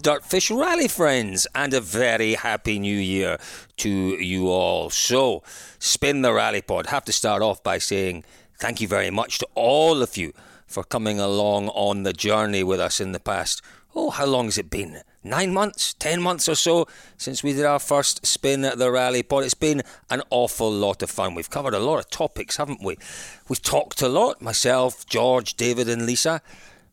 Dirtfish Rally friends, and a very happy new year to you all. So, spin the rally pod. Have to start off by saying thank you very much to all of you for coming along on the journey with us in the past. Oh, how long has it been? Nine months, ten months or so since we did our first spin at the rally pod. It's been an awful lot of fun. We've covered a lot of topics, haven't we? We've talked a lot, myself, George, David, and Lisa.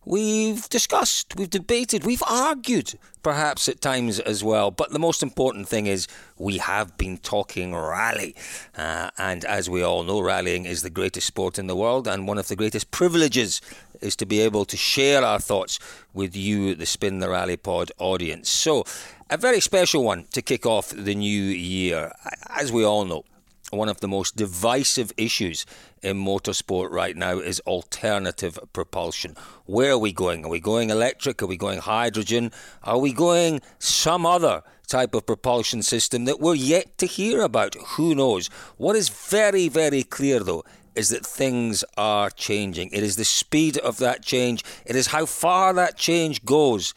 We've discussed, we've debated, we've argued, perhaps at times as well. But the most important thing is we have been talking rally. Uh, and as we all know, rallying is the greatest sport in the world, and one of the greatest privileges is to be able to share our thoughts with you, the Spin the Rally Pod audience. So, a very special one to kick off the new year. As we all know, one of the most divisive issues in motorsport right now is alternative propulsion. Where are we going? Are we going electric? Are we going hydrogen? Are we going some other type of propulsion system that we're yet to hear about? Who knows? What is very, very clear though is that things are changing. It is the speed of that change, it is how far that change goes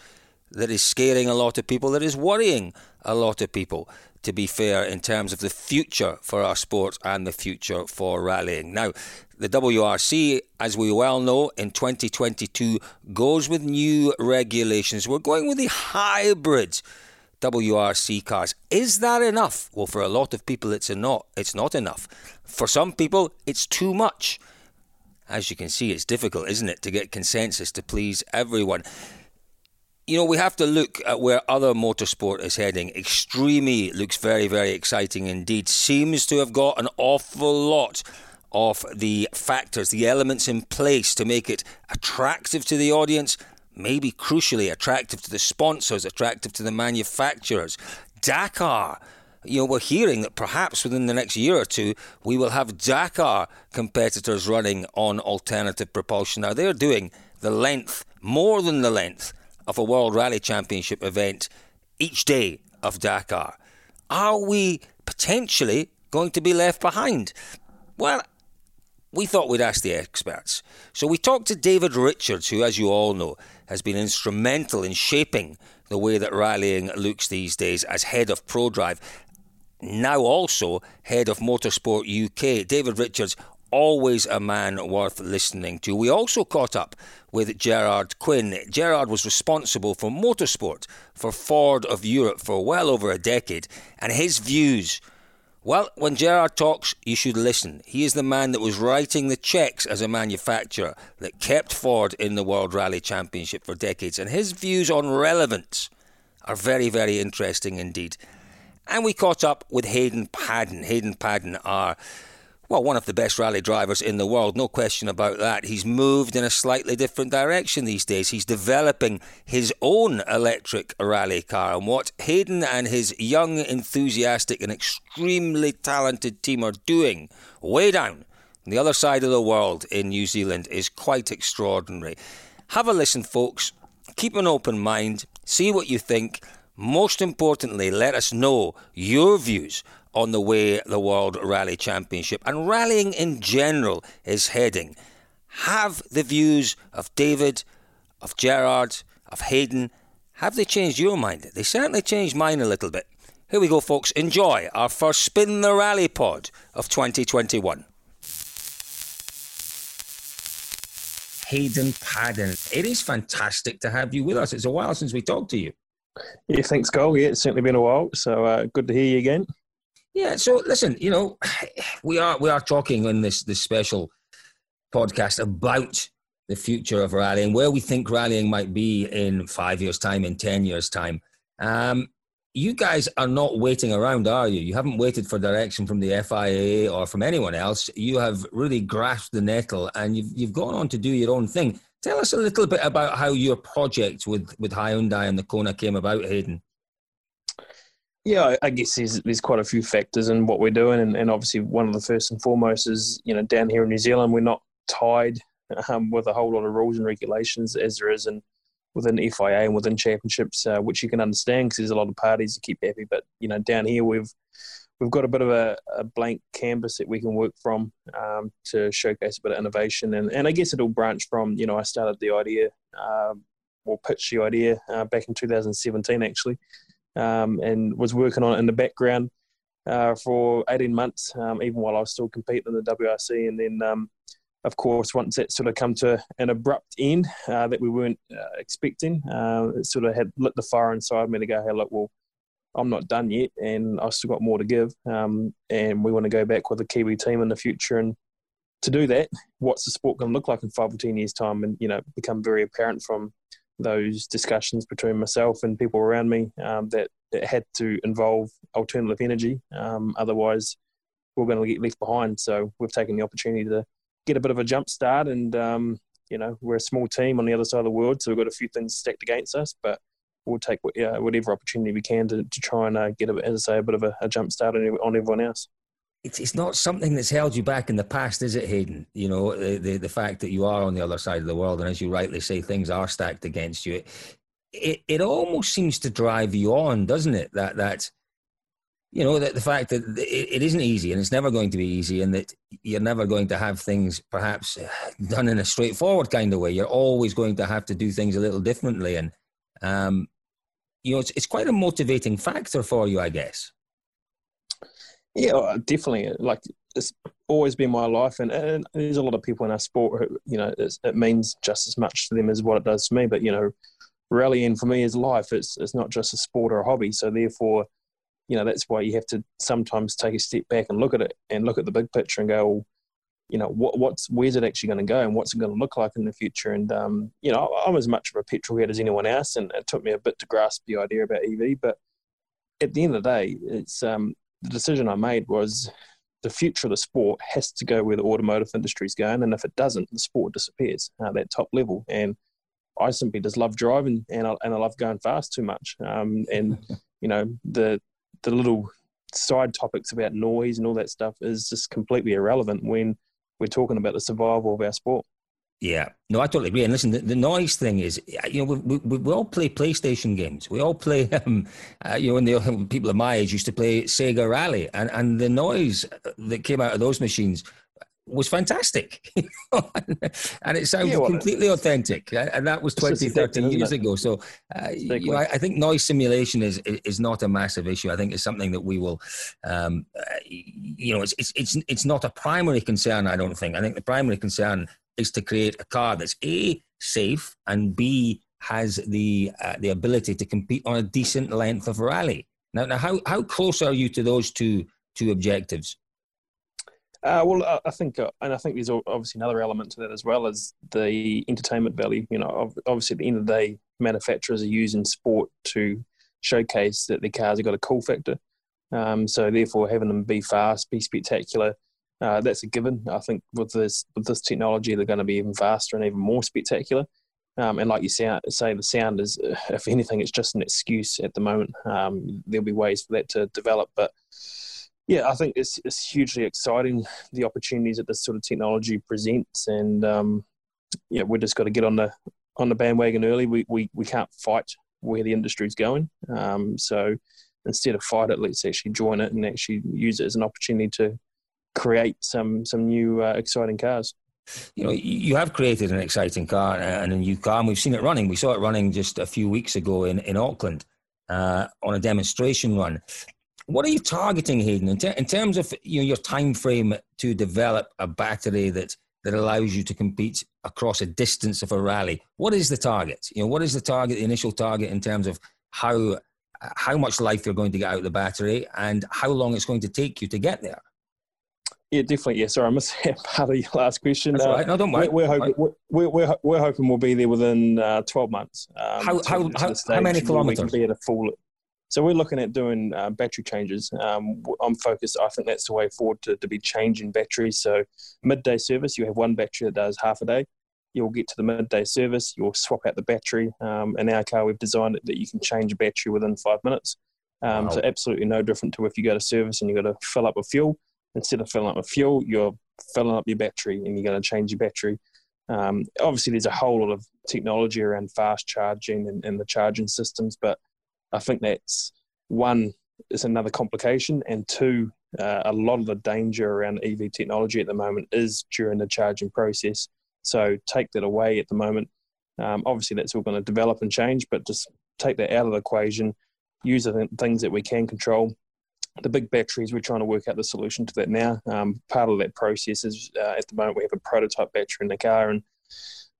that is scaring a lot of people, that is worrying a lot of people to be fair, in terms of the future for our sport and the future for rallying. Now, the WRC, as we well know, in 2022 goes with new regulations. We're going with the hybrid WRC cars. Is that enough? Well, for a lot of people, it's not. It's not enough. For some people, it's too much. As you can see, it's difficult, isn't it, to get consensus to please everyone you know, we have to look at where other motorsport is heading. Extreme looks very, very exciting indeed. Seems to have got an awful lot of the factors, the elements in place to make it attractive to the audience, maybe crucially attractive to the sponsors, attractive to the manufacturers. Dakar, you know, we're hearing that perhaps within the next year or two, we will have Dakar competitors running on alternative propulsion. Now, they're doing the length, more than the length of a World Rally Championship event each day of Dakar. Are we potentially going to be left behind? Well, we thought we'd ask the experts. So we talked to David Richards, who, as you all know, has been instrumental in shaping the way that rallying looks these days as head of ProDrive. Now also head of Motorsport UK. David Richards always a man worth listening to. We also caught up with Gerard Quinn. Gerard was responsible for motorsport for Ford of Europe for well over a decade, and his views. Well, when Gerard talks, you should listen. He is the man that was writing the checks as a manufacturer that kept Ford in the World Rally Championship for decades, and his views on relevance are very, very interesting indeed. And we caught up with Hayden Paddon. Hayden Paddon are well, one of the best rally drivers in the world, no question about that. He's moved in a slightly different direction these days. He's developing his own electric rally car. And what Hayden and his young, enthusiastic, and extremely talented team are doing way down on the other side of the world in New Zealand is quite extraordinary. Have a listen, folks. Keep an open mind. See what you think. Most importantly, let us know your views on the way the World Rally Championship and rallying in general is heading. Have the views of David, of Gerard, of Hayden, have they changed your mind? They certainly changed mine a little bit. Here we go, folks. Enjoy our first Spin the Rally pod of 2021. Hayden Paddon, it is fantastic to have you with us. It's a while since we talked to you. Yeah, thanks, Cole. Yeah, it's certainly been a while, so uh, good to hear you again. Yeah. So listen, you know, we are we are talking in this this special podcast about the future of rallying, where we think rallying might be in five years' time, in 10 years' time. Um, you guys are not waiting around, are you? You haven't waited for direction from the FIA or from anyone else. You have really grasped the nettle and you've, you've gone on to do your own thing. Tell us a little bit about how your project with, with Hyundai and the Kona came about, Hayden. Yeah, I guess there's, there's quite a few factors in what we're doing. And, and obviously, one of the first and foremost is, you know, down here in New Zealand, we're not tied um, with a whole lot of rules and regulations as there is in within FIA and within championships, uh, which you can understand because there's a lot of parties to keep happy. But you know, down here we've we've got a bit of a, a blank canvas that we can work from um, to showcase a bit of innovation, and and I guess it'll branch from you know I started the idea um, or pitched the idea uh, back in 2017 actually, um, and was working on it in the background. Uh, for 18 months, um, even while I was still competing in the WRC, and then um, of course, once it sort of come to an abrupt end uh, that we weren't uh, expecting, uh, it sort of had lit the fire inside me to go, hey, look, well, I'm not done yet, and I've still got more to give, um, and we want to go back with a Kiwi team in the future. And to do that, what's the sport going to look like in five or ten years' time? And you know, become very apparent from those discussions between myself and people around me um, that it had to involve alternative energy. Um, otherwise, we're going to get left behind. So we've taken the opportunity to get a bit of a jump start. And um, you know, we're a small team on the other side of the world, so we've got a few things stacked against us, but we'll take whatever opportunity we can to, to try and uh, get, a, as I say, a bit of a, a jump start on, on everyone else. It's, it's not something that's held you back in the past, is it, Hayden? You know, the, the, the fact that you are on the other side of the world, and as you rightly say, things are stacked against you. It, it, it almost seems to drive you on, doesn't it? That that you know, that the fact that it isn't easy and it's never going to be easy and that you're never going to have things perhaps done in a straightforward kind of way. You're always going to have to do things a little differently. And, um, you know, it's, it's quite a motivating factor for you, I guess. Yeah, uh, definitely. Like it's always been my life, and, and there's a lot of people in our sport who, you know, it means just as much to them as what it does to me. But you know, rallying for me is life. It's it's not just a sport or a hobby. So therefore, you know that's why you have to sometimes take a step back and look at it and look at the big picture and go, well, you know, what, what's where's it actually going to go and what's it going to look like in the future? And um, you know, I'm as much of a petrol head as anyone else, and it took me a bit to grasp the idea about EV. But at the end of the day, it's um, the decision I made was the future of the sport has to go where the automotive industry is going, and if it doesn't, the sport disappears at that top level. And I simply just love driving, and I, and I love going fast too much. Um, and you know, the the little side topics about noise and all that stuff is just completely irrelevant when we're talking about the survival of our sport. Yeah, no, I totally agree. And listen, the, the noise thing is, you know, we, we, we all play PlayStation games. We all play, um, uh, you know, when the people of my age used to play Sega Rally, and, and the noise that came out of those machines was fantastic. and it sounds yeah, well, completely authentic. And that was 20, 30 years ago. So, uh, you know, I, I, think noise simulation is, is not a massive issue. I think it's something that we will, um, uh, you know, it's, it's, it's, it's not a primary concern, I don't think. I think the primary concern is to create a car that's A, safe, and B, has the, uh, the ability to compete on a decent length of rally. Now, now how, how close are you to those two, two objectives? Uh, well, I think, uh, and I think there's obviously another element to that as well as the entertainment value. You know, obviously at the end of the day, manufacturers are using sport to showcase that their cars have got a cool factor. Um, so therefore, having them be fast, be spectacular, uh, that's a given. I think with this with this technology, they're going to be even faster and even more spectacular. Um, and like you say, say, the sound is, if anything, it's just an excuse at the moment. Um, there'll be ways for that to develop, but yeah, I think it's, it's hugely exciting the opportunities that this sort of technology presents, and um, yeah, we're just got to get on the on the bandwagon early. We we, we can't fight where the industry is going, um, so instead of fight it, let's actually join it and actually use it as an opportunity to create some some new uh, exciting cars. You know, you have created an exciting car and a new car, and we've seen it running. We saw it running just a few weeks ago in in Auckland uh, on a demonstration run. What are you targeting, Hayden, in, ter- in terms of you know, your time frame to develop a battery that that allows you to compete across a distance of a rally? What is the target? You know, what is the target, the initial target in terms of how how much life you're going to get out of the battery and how long it's going to take you to get there? Yeah, definitely. Yeah, sorry, I missed part of your last question. That's uh, right. No, don't worry. We're, we're hoping, we're, we're, we're, hoping we'll be there within uh, 12 months. Um, how, how, how, how, many kilometres? Be at a full, so we're looking at doing uh, battery changes. Um, I'm focused. I think that's the way forward to, to be changing batteries. So midday service, you have one battery that does half a day. You'll get to the midday service. You'll swap out the battery. Um, in our car, we've designed it that you can change a battery within five minutes. Um, wow. So absolutely no different to if you go to service and you've got to fill up with fuel. Instead of filling up with fuel, you're filling up your battery and you're going to change your battery. Um, obviously, there's a whole lot of technology around fast charging and, and the charging systems, but I think that's one is another complication, and two, uh, a lot of the danger around EV technology at the moment is during the charging process. So take that away at the moment. Um, obviously, that's all going to develop and change, but just take that out of the equation. Use the things that we can control. The big batteries, we're trying to work out the solution to that now. Um, part of that process is uh, at the moment we have a prototype battery in the car, and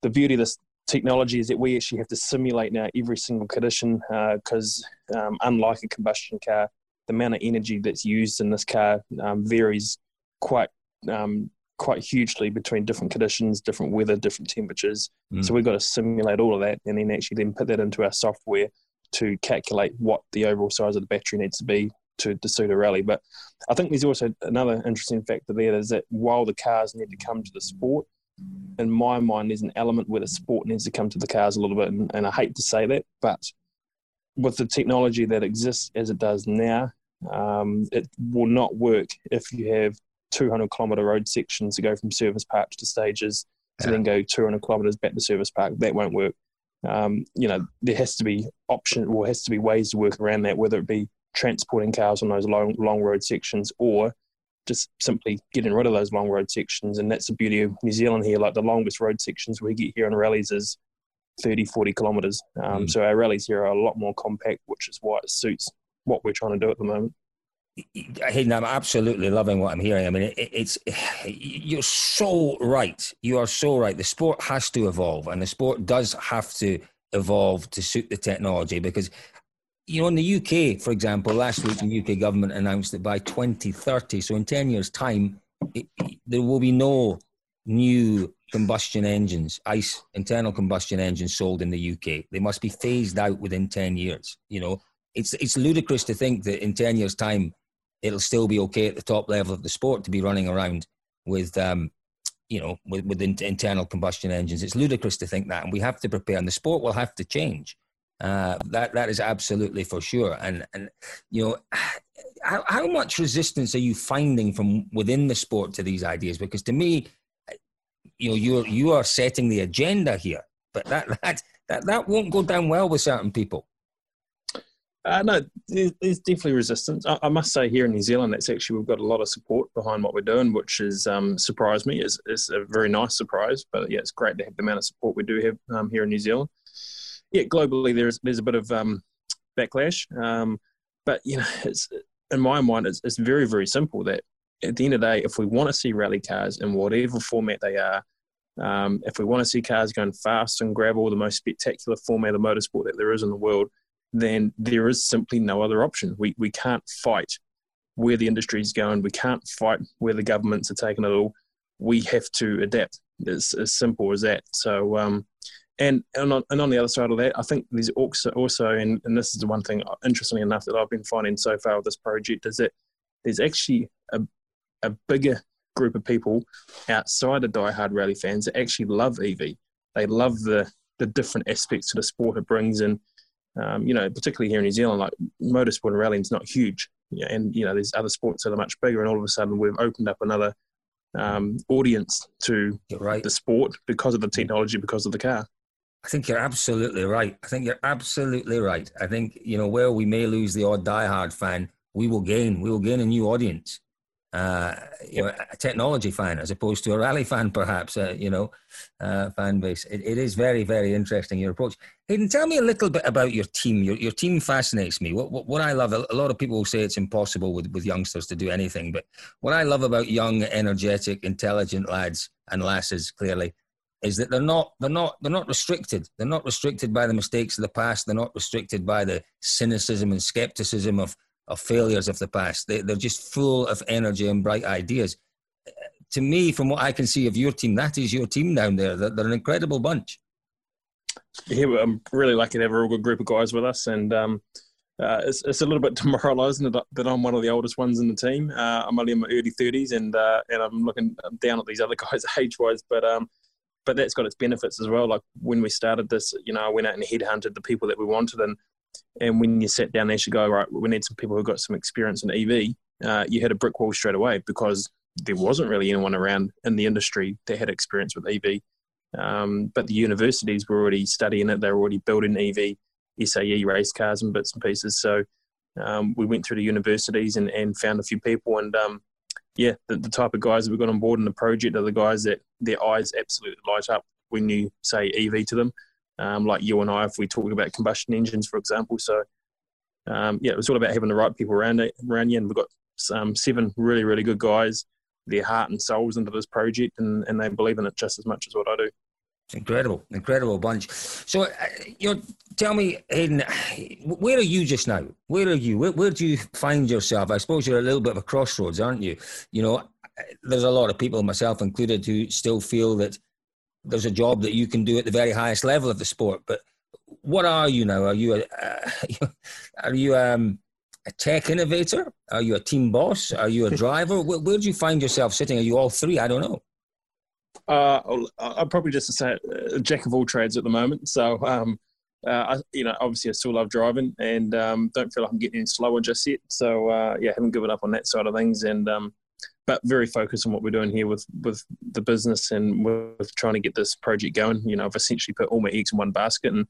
the beauty of this technology is that we actually have to simulate now every single condition because uh, um, unlike a combustion car, the amount of energy that's used in this car um, varies quite um, quite hugely between different conditions, different weather, different temperatures. Mm. So we've got to simulate all of that and then actually then put that into our software to calculate what the overall size of the battery needs to be to, to suit a rally. But I think there's also another interesting factor there is that while the cars need to come to the sport, in my mind, there's an element where the sport needs to come to the cars a little bit. And, and I hate to say that, but with the technology that exists as it does now, um, it will not work if you have 200 kilometre road sections to go from service park to stages to yeah. then go 200 kilometres back to service park. That won't work. Um, you know, there has to be option or has to be ways to work around that, whether it be transporting cars on those long long road sections or just simply getting rid of those long road sections. And that's the beauty of New Zealand here. Like the longest road sections we get here on rallies is 30, 40 kilometres. Um, mm. So our rallies here are a lot more compact, which is why it suits what we're trying to do at the moment. Hayden, I'm absolutely loving what I'm hearing. I mean, it, it's you're so right. You are so right. The sport has to evolve, and the sport does have to evolve to suit the technology because you know, in the UK, for example, last week the UK government announced that by 2030, so in 10 years' time, it, there will be no new combustion engines, ICE internal combustion engines sold in the UK. They must be phased out within 10 years. You know, it's, it's ludicrous to think that in 10 years' time, it'll still be okay at the top level of the sport to be running around with, um, you know, with, with internal combustion engines. It's ludicrous to think that, and we have to prepare, and the sport will have to change. Uh, that that is absolutely for sure. And and you know, how, how much resistance are you finding from within the sport to these ideas? Because to me, you know, you're you are setting the agenda here, but that that that that won't go down well with certain people. Uh, no, there's definitely resistance. I, I, must say, here in New Zealand, that's actually we've got a lot of support behind what we're doing, which has um, surprised me. It's, it's a very nice surprise, but yeah, it's great to have the amount of support we do have um, here in New Zealand yeah, globally there's there's a bit of um, backlash, um, but you know, it's in my mind, it's, it's very very simple. That at the end of the day, if we want to see rally cars in whatever format they are, um, if we want to see cars going fast and grab all the most spectacular format of motorsport that there is in the world, then there is simply no other option. We we can't fight where the industry is going. We can't fight where the governments are taking it all. We have to adapt. It's as simple as that. So um, and and on, and on the other side of that, I think there's also also and, and this is the one thing interestingly enough that I've been finding so far with this project is that there's actually a a bigger group of people outside of diehard rally fans that actually love EV. They love the the different aspects to the sport it brings in. Um, you know, particularly here in New Zealand, like motorsport and rallying is not huge, and you know, there's other sports that are much bigger, and all of a sudden we've opened up another um, audience to right. the sport because of the technology, because of the car. I think you're absolutely right. I think you're absolutely right. I think, you know, where we may lose the odd diehard fan, we will gain. We will gain a new audience. Uh, you know, a technology fan as opposed to a rally fan, perhaps, uh, you know, uh, fan base. It, it is very, very interesting, your approach. Hayden, tell me a little bit about your team. Your, your team fascinates me. What, what, what I love, a lot of people will say it's impossible with, with youngsters to do anything, but what I love about young, energetic, intelligent lads and lasses, clearly, is that they're not they're not they're not restricted. They're not restricted by the mistakes of the past. They're not restricted by the cynicism and skepticism of of failures of the past. They, they're just full of energy and bright ideas. to me, from what I can see of your team, that is your team down there. They're, they're an incredible bunch. Yeah, I'm really lucky to have a real good group of guys with us, and um, uh, it's, it's a little bit demoralising that, I'm one of the oldest ones in the team. Uh, I'm only in my early 30s, and uh, and I'm looking down at these other guys age wise, but um, but that's got its benefits as well. Like when we started this, you know, I went out and headhunted the people that we wanted, and and when you sat down there to go right, we need some people who got some experience in EV. Uh, you hit a brick wall straight away because there wasn't really anyone around in the industry that had experience with EV. Um, but the universities were already studying it; they were already building EV SAE race cars and bits and pieces. So um, we went through the universities and, and found a few people. And um, yeah, the, the, type of guys that we got on board in the project are the guys that their eyes absolutely light up when you say EV to them, um, like you and I, if we talk about combustion engines, for example. So um, yeah, it was all about having the right people around around you. And we've got um, seven really, really good guys, their heart and souls into this project, and, and they believe in it just as much as what I do. Incredible, incredible bunch. So, uh, you know, tell me, Hayden, where are you just now? Where are you? Where, where do you find yourself? I suppose you're a little bit of a crossroads, aren't you? You know, there's a lot of people, myself included, who still feel that there's a job that you can do at the very highest level of the sport. But what are you now? Are you a, uh, are you um, a tech innovator? Are you a team boss? Are you a driver? where, where do you find yourself sitting? Are you all three? I don't know. Uh, I'm probably just say a jack of all trades at the moment. So, um, uh, you know, obviously I still love driving and um, don't feel like I'm getting any slower just yet. So, uh, yeah, haven't given up on that side of things, and um, but very focused on what we're doing here with with the business and with trying to get this project going. You know, I've essentially put all my eggs in one basket, and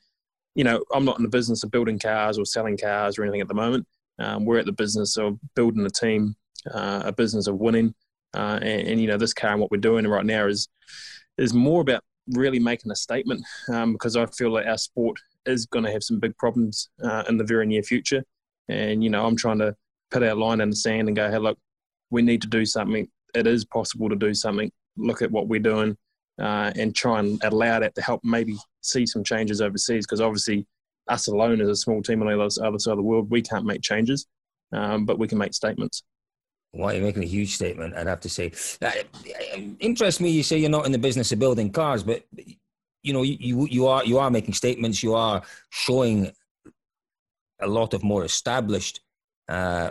you know, I'm not in the business of building cars or selling cars or anything at the moment. Um, we're at the business of building a team, uh, a business of winning uh, and, and, you know, this car and what we're doing right now is is more about really making a statement um, because I feel that our sport is going to have some big problems uh, in the very near future. And you know, I'm trying to put our line in the sand and go, hey, look, we need to do something. It is possible to do something. Look at what we're doing. Uh, and try and allow that to help maybe see some changes overseas because obviously us alone as a small team on the other side of the world we can't make changes um, but we can make statements well, you're making a huge statement, I'd have to say. Interests me. You say you're not in the business of building cars, but you know, you you are you are making statements. You are showing a lot of more established uh,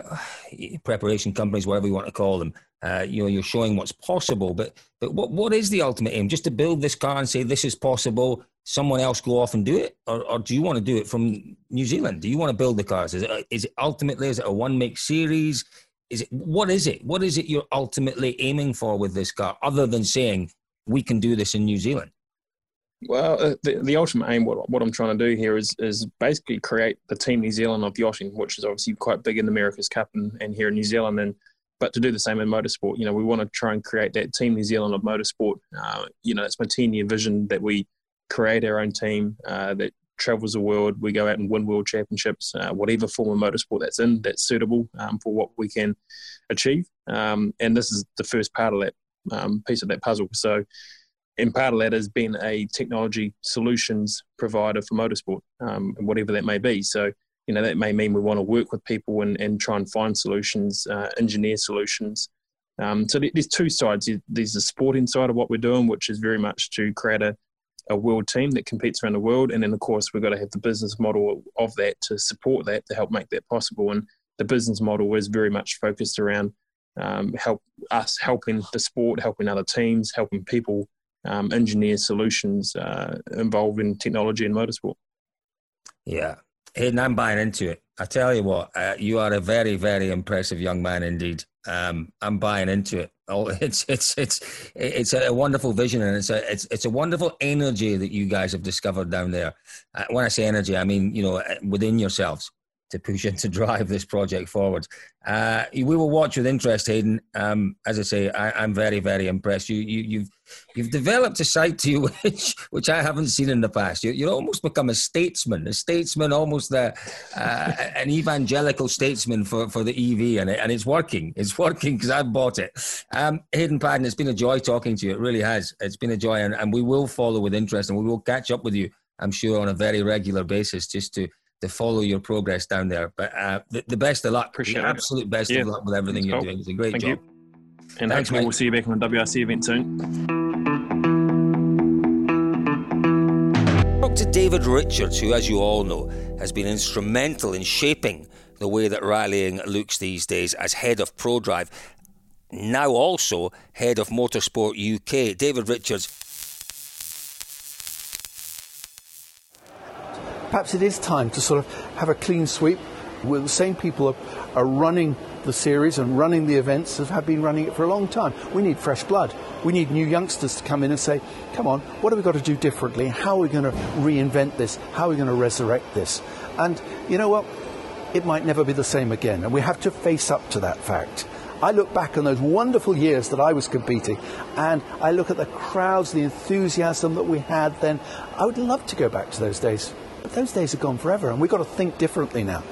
preparation companies, whatever you want to call them. Uh, you know, you're showing what's possible. But but what what is the ultimate aim? Just to build this car and say this is possible. Someone else go off and do it, or, or do you want to do it from New Zealand? Do you want to build the cars? Is it is it ultimately is it a one make series? Is it what is it? What is it you're ultimately aiming for with this car other than saying we can do this in new zealand well uh, the, the ultimate aim what, what i'm trying to do here is is basically create the team new zealand of yachting which is obviously quite big in the america's cup and, and here in new zealand. And but to do the same in motorsport you know we want to try and create that team new zealand of motorsport uh, you know it's my 10 year vision that we create our own team uh, that travels the world. We go out and win world championships, uh, whatever form of motorsport that's in, that's suitable um, for what we can achieve. Um, and this is the first part of that um, piece of that puzzle. So, and part of that has been a technology solutions provider for motorsport, um, whatever that may be. So, you know, that may mean we want to work with people and, and try and find solutions, uh, engineer solutions. Um, so there's two sides. There's the sporting side of what we're doing, which is very much to create a a world team that competes around the world. And then, of course, we've got to have the business model of that to support that, to help make that possible. And the business model is very much focused around um, help us helping the sport, helping other teams, helping people um, engineer solutions uh, involving technology and motorsport. Yeah, and I'm buying into it. I tell you what, uh, you are a very, very impressive young man indeed. Um, I'm buying into it. Oh, it's it's it's it's a wonderful vision, and it's a it's it's a wonderful energy that you guys have discovered down there. Uh, when I say energy, I mean you know uh, within yourselves to push and to drive this project forward. Uh, we will watch with interest, Hayden. Um, as I say, I, am very, very impressed. You, you, you've you've developed a side to you which which I haven't seen in the past. You, you almost become a statesman, a statesman, almost uh, an evangelical statesman for, for the EV, and it, and it's working. It's working because I've bought it. Um, Hayden Paddon, it's been a joy talking to you. It really has. It's been a joy, and, and we will follow with interest, and we will catch up with you. I'm sure on a very regular basis, just to to follow your progress down there. But uh, the, the, best of luck. Appreciate the absolute best yeah. of luck with everything you're doing. It's a great Thank job. You. and Thanks, hopefully mate. we'll see you back on the WRC event soon. to David Richards, who, as you all know, has been instrumental in shaping the way that rallying looks these days as head of ProDrive, now also head of Motorsport UK. David Richards. Perhaps it is time to sort of have a clean sweep. Where the same people are, are running the series and running the events as have been running it for a long time. We need fresh blood. We need new youngsters to come in and say, come on, what have we got to do differently? How are we going to reinvent this? How are we going to resurrect this? And you know what? It might never be the same again. And we have to face up to that fact. I look back on those wonderful years that I was competing and I look at the crowds, the enthusiasm that we had then. I would love to go back to those days. But those days are gone forever and we've got to think differently now.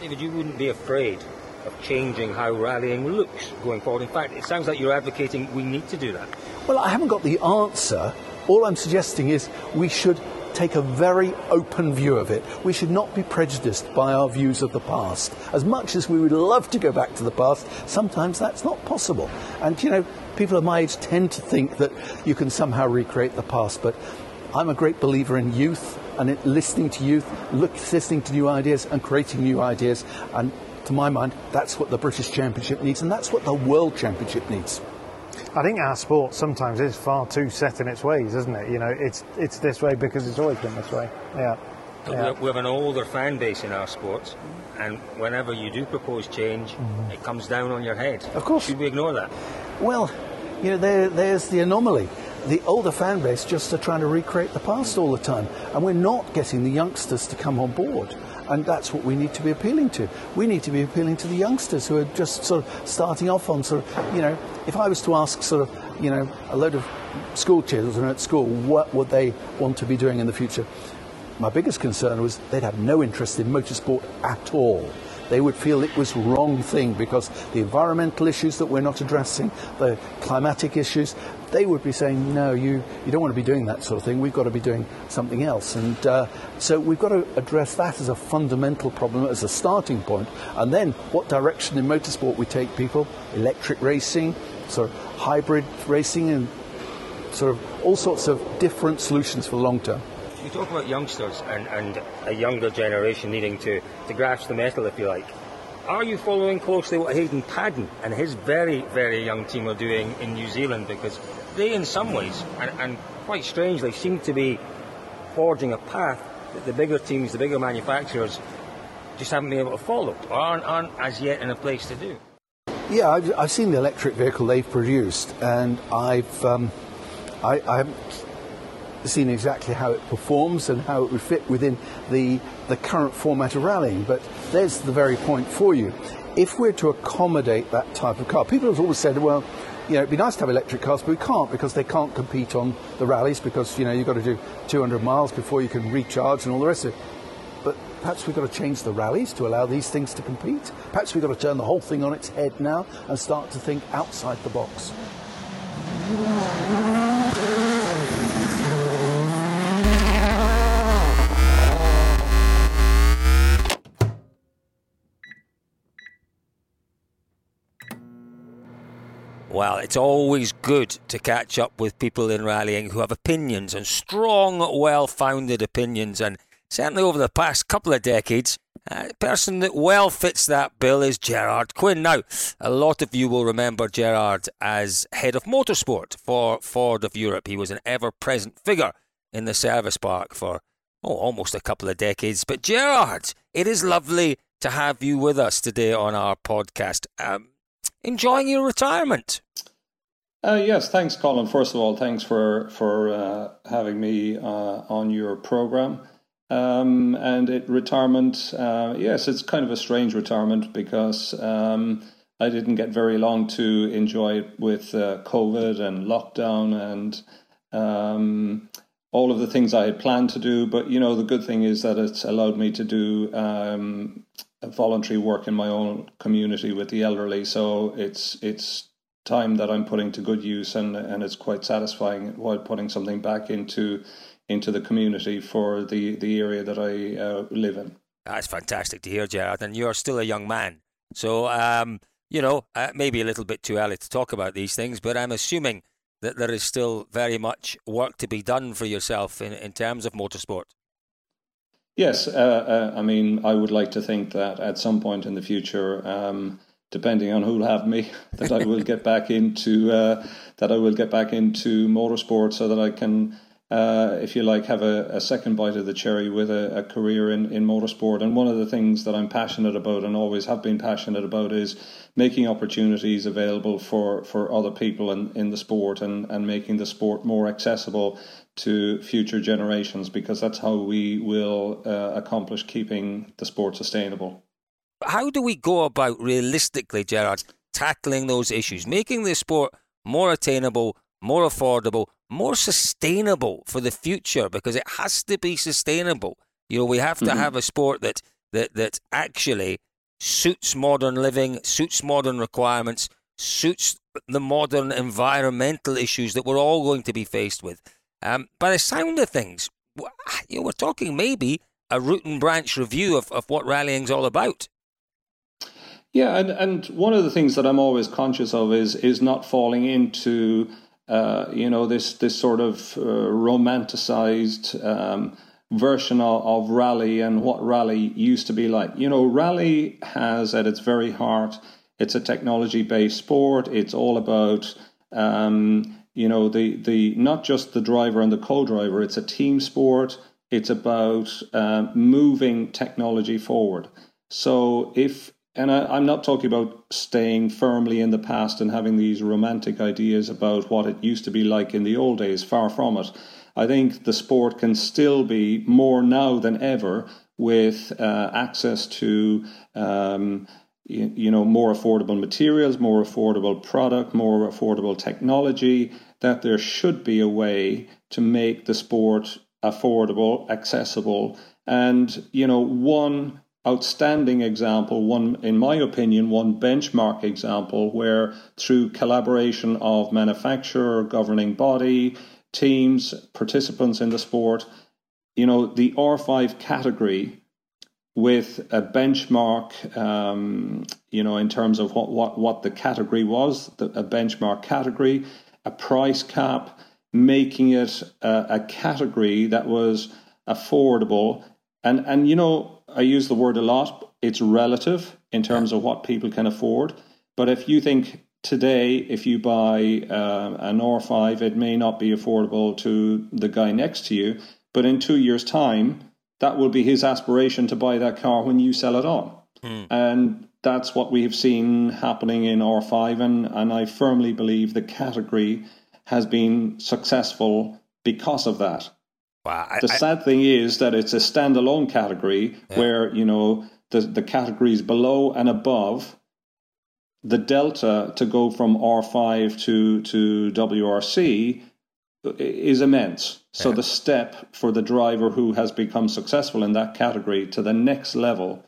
David, you wouldn't be afraid of changing how rallying looks going forward. In fact, it sounds like you're advocating we need to do that. Well, I haven't got the answer. All I'm suggesting is we should take a very open view of it. We should not be prejudiced by our views of the past. As much as we would love to go back to the past, sometimes that's not possible. And, you know, people of my age tend to think that you can somehow recreate the past, but I'm a great believer in youth and listening to youth, look, listening to new ideas and creating new ideas. And to my mind, that's what the British Championship needs, and that's what the World Championship needs. I think our sport sometimes is far too set in its ways, isn't it? You know, it's it's this way because it's always been this way. Yeah. yeah. We have an older fan base in our sports, and whenever you do propose change, mm-hmm. it comes down on your head. Of course. Should we ignore that? Well, you know, there, there's the anomaly. The older fan base just are trying to recreate the past all the time, and we're not getting the youngsters to come on board. And that's what we need to be appealing to. We need to be appealing to the youngsters who are just sort of starting off on sort of, you know, if I was to ask sort of, you know, a load of school children at school what would they want to be doing in the future, my biggest concern was they'd have no interest in motorsport at all they would feel it was wrong thing because the environmental issues that we're not addressing, the climatic issues, they would be saying, no, you, you don't want to be doing that sort of thing. We've got to be doing something else. And uh, so we've got to address that as a fundamental problem, as a starting point. And then what direction in motorsport we take people, electric racing, sort of hybrid racing, and sort of all sorts of different solutions for the long term you talk about youngsters and, and a younger generation needing to, to grasp the metal, if you like. Are you following closely what Hayden Paddon and his very, very young team are doing in New Zealand? Because they, in some ways, and, and quite strangely, seem to be forging a path that the bigger teams, the bigger manufacturers, just haven't been able to follow, or aren't, aren't as yet in a place to do. Yeah, I've, I've seen the electric vehicle they've produced, and I've um, I, I haven't seen exactly how it performs and how it would fit within the, the current format of rallying. But there's the very point for you. If we're to accommodate that type of car, people have always said, well, you know, it'd be nice to have electric cars, but we can't because they can't compete on the rallies because, you know, you've got to do 200 miles before you can recharge and all the rest of it. But perhaps we've got to change the rallies to allow these things to compete. Perhaps we've got to turn the whole thing on its head now and start to think outside the box. Well, it's always good to catch up with people in rallying who have opinions and strong, well founded opinions. And certainly over the past couple of decades, a person that well fits that bill is Gerard Quinn. Now, a lot of you will remember Gerard as head of motorsport for Ford of Europe. He was an ever present figure in the service park for oh, almost a couple of decades. But Gerard, it is lovely to have you with us today on our podcast. Um, enjoying your retirement. Uh, yes, thanks, Colin. First of all, thanks for for uh, having me uh, on your program. Um, and it retirement, uh, yes, it's kind of a strange retirement because um, I didn't get very long to enjoy it with uh, COVID and lockdown and um, all of the things I had planned to do. But you know, the good thing is that it's allowed me to do um, voluntary work in my own community with the elderly. So it's it's time that I'm putting to good use, and and it's quite satisfying while putting something back into into the community for the the area that I uh, live in. That's fantastic to hear, Gerard. And you're still a young man, so um, you know, uh, maybe a little bit too early to talk about these things, but I'm assuming that there is still very much work to be done for yourself in, in terms of motorsport. Yes, uh, uh, I mean, I would like to think that at some point in the future, um, depending on who'll have me, that I will get back into uh, that I will get back into motorsport so that I can uh, if you like, have a, a, second bite of the cherry with a, a, career in, in motorsport. And one of the things that I'm passionate about and always have been passionate about is making opportunities available for, for other people in, in the sport and, and making the sport more accessible to future generations because that's how we will uh, accomplish keeping the sport sustainable. How do we go about realistically, Gerard, tackling those issues, making the sport more attainable, more affordable, more sustainable for the future because it has to be sustainable. You know, we have to mm-hmm. have a sport that, that that actually suits modern living, suits modern requirements, suits the modern environmental issues that we're all going to be faced with. Um, by the sound of things, you know, we're talking maybe a root and branch review of, of what rallying's all about. Yeah, and, and one of the things that I'm always conscious of is is not falling into uh, you know, this this sort of uh, romanticized um, version of, of, rally and what rally used to be like. You know, rally has at its very heart, it's a technology based sport. It's all about um, you know the the not just the driver and the co-driver. It's a team sport. It's about uh, moving technology forward. So if and I, am not talking about staying firmly in the past and having these romantic ideas about what it used to be like in the old days. Far from it. I think the sport can still be more now than ever with uh, access to um, you, you, know more affordable materials, more affordable product, more affordable technology. That there should be a way to make the sport affordable, accessible, and you know one outstanding example, one, in my opinion, one benchmark example where through collaboration of manufacturer, governing body, teams, participants in the sport, you know, the R5 category with a benchmark, um, you know, in terms of what, what, what the category was, the, a benchmark category, a price cap, making it a, a category that was affordable. And, and, you know, I use the word a lot. It's relative in terms of what people can afford. But if you think today, if you buy uh, an R5, it may not be affordable to the guy next to you. But in two years' time, that will be his aspiration to buy that car when you sell it on. Mm. And that's what we have seen happening in R5. And, and I firmly believe the category has been successful because of that. Wow. I, the sad thing is that it's a standalone category yeah. where, you know, the, the categories below and above, the delta to go from R5 to, to WRC is immense. So yeah. the step for the driver who has become successful in that category to the next level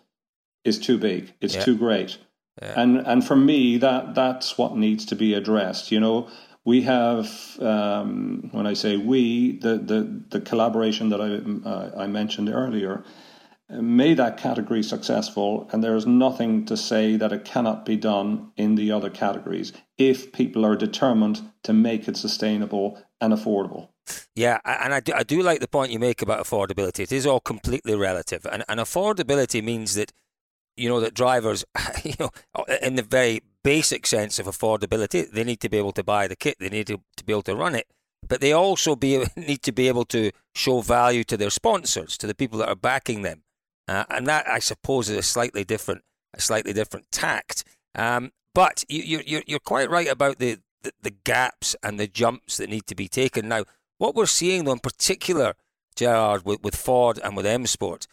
is too big. It's yeah. too great. And and for me that that's what needs to be addressed. You know, we have, um, when I say we, the, the, the collaboration that I, uh, I mentioned earlier made that category successful, and there is nothing to say that it cannot be done in the other categories if people are determined to make it sustainable and affordable. Yeah, and I do, I do like the point you make about affordability. It is all completely relative, and, and affordability means that you know that drivers, you know, in the very basic sense of affordability. They need to be able to buy the kit. They need to, to be able to run it. But they also be, need to be able to show value to their sponsors, to the people that are backing them. Uh, and that, I suppose, is a slightly different, a slightly different tact. Um, but you, you're, you're quite right about the, the, the gaps and the jumps that need to be taken. Now, what we're seeing, though, in particular, Gerard, with, with Ford and with M Sport,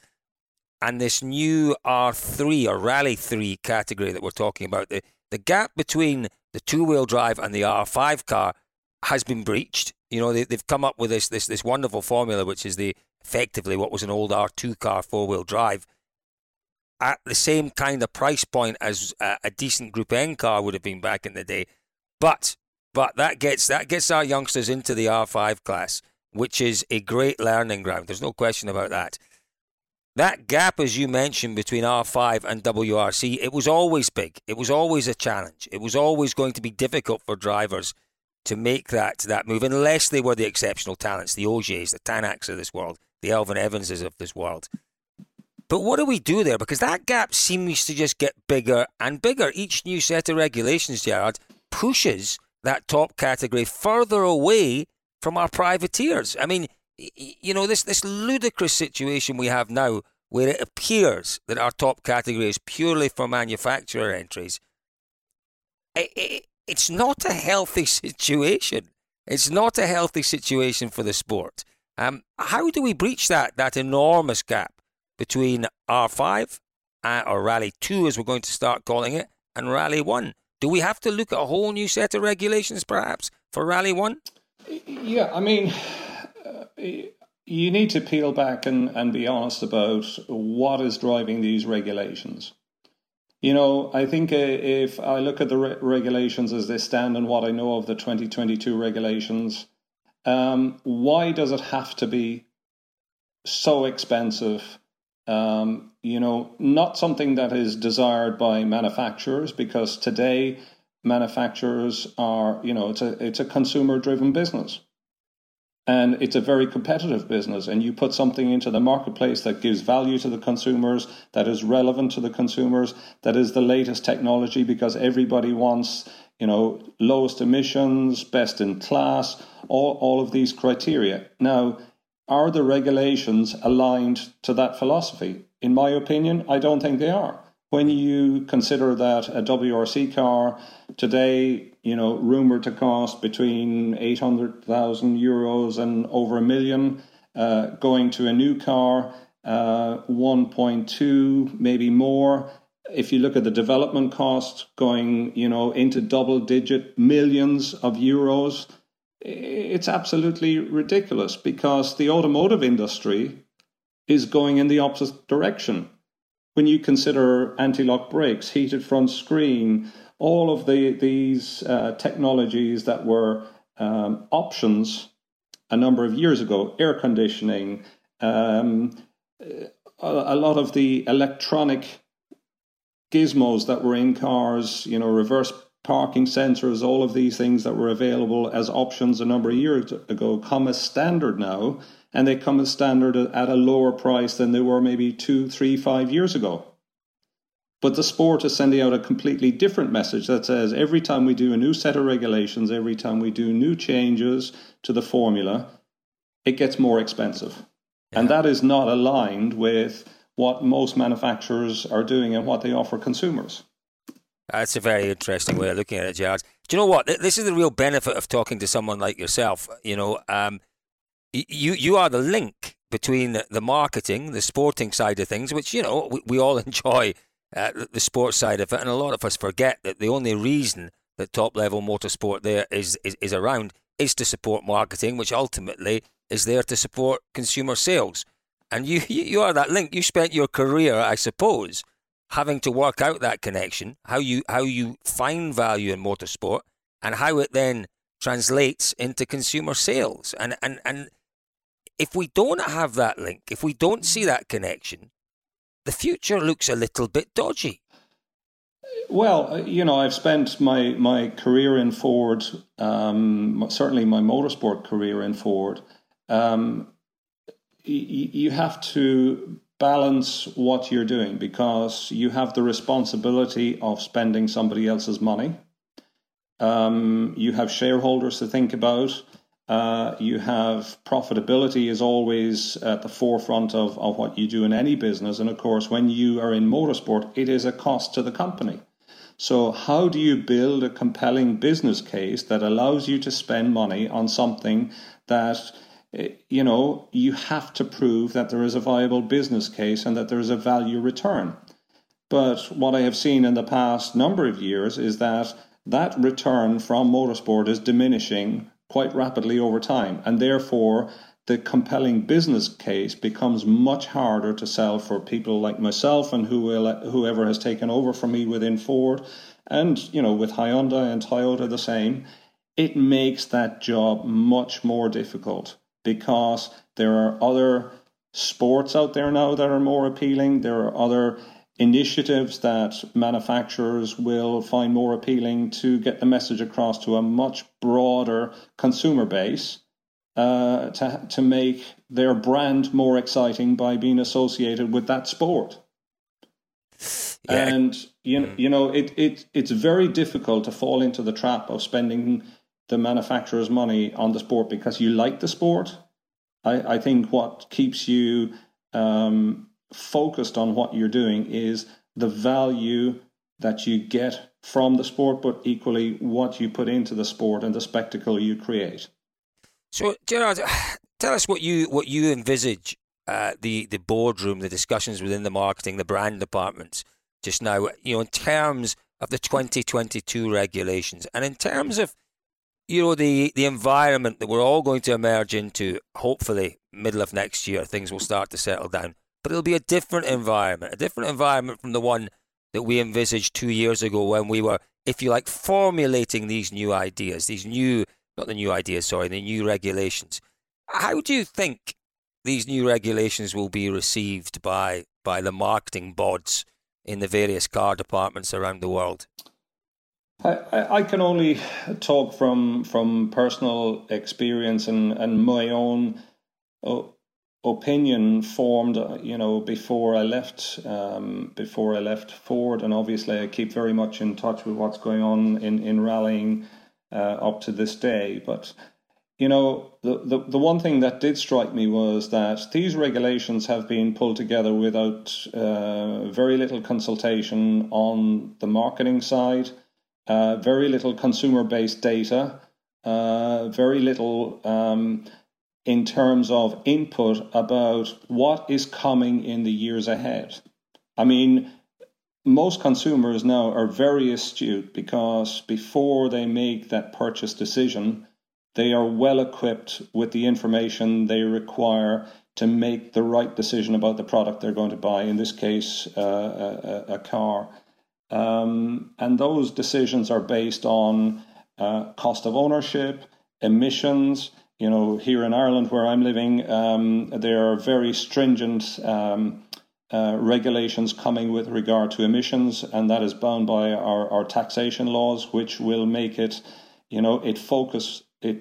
and this new R3 or Rally 3 category that we're talking about, the, the gap between the two wheel drive and the R5 car has been breached. You know, they, have come up with this, this this wonderful formula, which is the effectively what was an old R2 car four wheel drive at the same kind of price point as a, a, decent Group N car would have been back in the day. But but that gets that gets our youngsters into the R5 class, which is a great learning ground. There's no question about that. That gap, as you mentioned, between R5 and WRC, it was always big. It was always a challenge. It was always going to be difficult for drivers to make that that move, unless they were the exceptional talents, the Ogiers, the Tanaks of this world, the Elfyn Evanses of this world. But what do we do there? Because that gap seems to just get bigger and bigger. Each new set of regulations, Gerard, pushes that top category further away from our privateers. I mean, you know, this, this ludicrous situation we have now where it appears that our top category is purely for manufacturer entries. It, it, it's not a healthy situation. It's not a healthy situation for the sport. Um, how do we breach that, that enormous gap between R5 uh, or Rally 2, as we're going to start calling it, and Rally 1? Do we have to look at a whole new set of regulations, perhaps, for Rally 1? Yeah, I mean, you need to peel back and, and be honest about what is driving these regulations. You know, I think uh, if I look at the re- regulations as they stand and what I know of the 2022 regulations, um, why does it have to be so expensive um, you know, not something that is desired by manufacturers because today manufacturers are, you know, it's a it's a consumer driven business. And it's a very competitive business. And you put something into the marketplace that gives value to the consumers, that is relevant to the consumers, that is the latest technology because everybody wants, you know, lowest emissions, best in class, all, all of these criteria. Now, are the regulations aligned to that philosophy? In my opinion, I don't think they are. When you consider that a WRC car today, you know, rumored to cost between 800,000 euros and over a million, uh, going to a new car, uh, 1.2, maybe more. If you look at the development cost going, you know, into double digit millions of euros, it's absolutely ridiculous because the automotive industry is going in the opposite direction. When you consider anti lock brakes, heated front screen, all of the, these uh, technologies that were um, options a number of years ago, air conditioning, um, a, a lot of the electronic gizmos that were in cars, you know, reverse parking sensors, all of these things that were available as options a number of years ago come as standard now, and they come as standard at a lower price than they were maybe two, three, five years ago. But the sport is sending out a completely different message that says every time we do a new set of regulations, every time we do new changes to the formula, it gets more expensive. Yeah. And that is not aligned with what most manufacturers are doing and what they offer consumers. That's a very interesting way of looking at it, Gerard. Do you know what? This is the real benefit of talking to someone like yourself. You know, um, you you are the link between the marketing, the sporting side of things, which you know we, we all enjoy uh, the sports side of it, and a lot of us forget that the only reason that top level motorsport there is, is is around is to support marketing, which ultimately is there to support consumer sales. And you you are that link. You spent your career, I suppose, having to work out that connection, how you how you find value in motorsport, and how it then translates into consumer sales. And and and if we don't have that link, if we don't see that connection, the future looks a little bit dodgy. Well, uh, you know, I've spent my my career in Ford, um, certainly my motorsport career in Ford. Um, you have to balance what you're doing because you have the responsibility of spending somebody else's money. Um, you have shareholders to think about. Uh, you have profitability is always at the forefront of, of what you do in any business. And of course, when you are in motorsport, it is a cost to the company. So, how do you build a compelling business case that allows you to spend money on something that Eh, you know, you have to prove that there is a viable business case and that there is a value return. But what I have seen in the past number of years is that that return from motorsport is diminishing quite rapidly over time. And therefore, the compelling business case becomes much harder to sell for people like myself and who will, whoever has taken over from me within Ford. And, you know, with Hyundai and Toyota, the same. It makes that job much more difficult because there are other sports out there now that are more appealing. There are other initiatives that manufacturers will find more appealing to get the message across to a much broader consumer base uh, to, to make their brand more exciting by being associated with that sport. Yeah. And you know, you know it, it it's very difficult to fall into the trap of spending the manufacturer's money on the sport because you like the sport. I, I think what keeps you um, focused on what you're doing is the value that you get from the sport, but equally what you put into the sport and the spectacle you create. So, Gerard, tell us what you what you envisage uh, the the boardroom, the discussions within the marketing, the brand departments just now. You know, in terms of the 2022 regulations, and in terms of you know the the environment that we're all going to emerge into. Hopefully, middle of next year, things will start to settle down but it'll be a different environment, a different environment from the one that we envisaged two years ago when we were, if you like, formulating these new ideas, these new, not the new ideas, sorry, the new regulations. How do you think these new regulations will be received by, by the marketing bods in the various car departments around the world? I, I can only talk from from personal experience and, and my own uh, opinion formed, uh, you know, before I left, um, before I left Ford, and obviously I keep very much in touch with what's going on in in rallying uh, up to this day. But you know, the, the the one thing that did strike me was that these regulations have been pulled together without uh, very little consultation on the marketing side, uh, very little consumer based data, uh, very little. Um, in terms of input about what is coming in the years ahead. I mean, most consumers now are very astute because before they make that purchase decision, they are well equipped with the information they require to make the right decision about the product they're going to buy, in this case, uh, a, a, car. Um, and those decisions are based on uh, cost of ownership, emissions, you know, here in Ireland where I'm living, um, there are very stringent um, uh, regulations coming with regard to emissions, and that is bound by our, our taxation laws, which will make it, you know, it focus it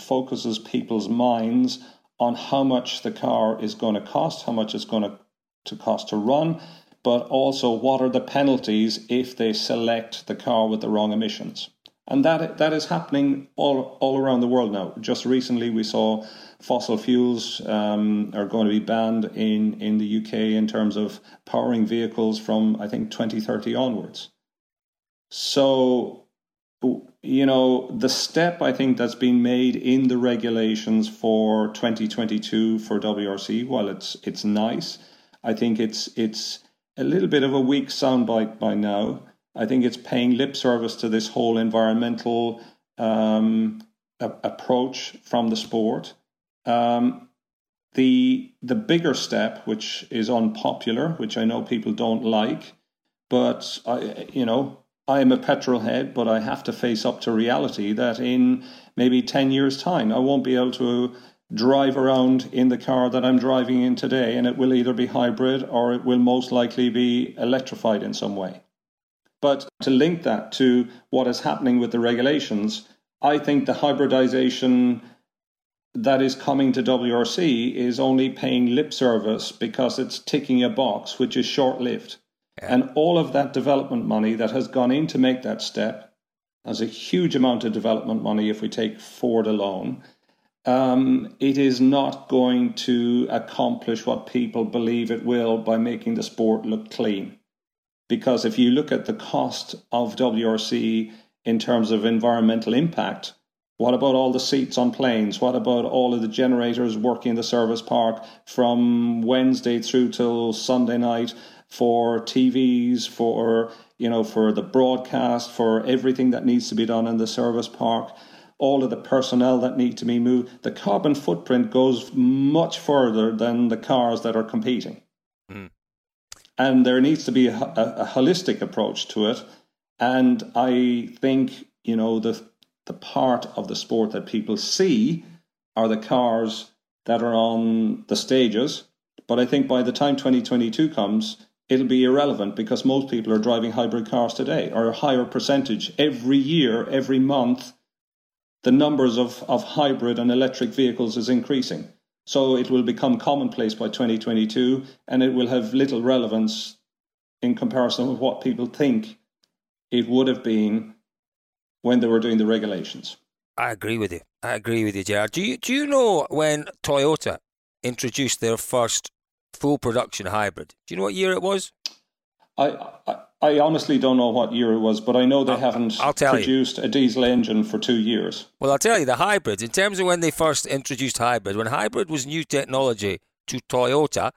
focuses people's minds on how much the car is going to cost, how much it's going to, to cost to run, but also what are the penalties if they select the car with the wrong emissions and that that is happening all all around the world now. Just recently, we saw fossil fuels um, are going to be banned in in the UK in terms of powering vehicles from I think 2030 onwards. So, you know, the step I think that's been made in the regulations for 2022 for WRC, while it's it's nice, I think it's it's a little bit of a weak soundbite by now. I think it's paying lip service to this whole environmental um, a- approach from the sport. Um, the the bigger step, which is unpopular, which I know people don't like, but I you know I am a petrol head, but I have to face up to reality that in maybe ten years' time, I won't be able to drive around in the car that I'm driving in today, and it will either be hybrid or it will most likely be electrified in some way. But to link that to what is happening with the regulations, I think the hybridization that is coming to WRC is only paying lip service because it's ticking a box, which is short lived. Yeah. And all of that development money that has gone in to make that step, as a huge amount of development money if we take Ford alone, um, it is not going to accomplish what people believe it will by making the sport look clean. Because if you look at the cost of WRC in terms of environmental impact, what about all the seats on planes? What about all of the generators working in the service park from Wednesday through till Sunday night for TVs, for you know, for the broadcast, for everything that needs to be done in the service park, all of the personnel that need to be moved. The carbon footprint goes much further than the cars that are competing. And there needs to be a, a, a holistic approach to it. And I think you know the the part of the sport that people see are the cars that are on the stages But I think by the time 2022 comes, it'll be irrelevant because most people are driving hybrid cars today, or a higher percentage every year, every month. The numbers of, of hybrid and electric vehicles is increasing. So it will become commonplace by 2022 and it will have little relevance in comparison with what people think it would have been when they were doing the regulations. I agree with you. I agree with you, Gerard. Do you do you know when Toyota introduced their first full production hybrid? Do you know what year it was? I, I, I honestly don't know what year it was, but I know they I'll, haven't I'll produced you. a diesel engine for two years. Well, I'll tell you the hybrids. In terms of when they first introduced hybrid, when hybrid was new technology to Toyota,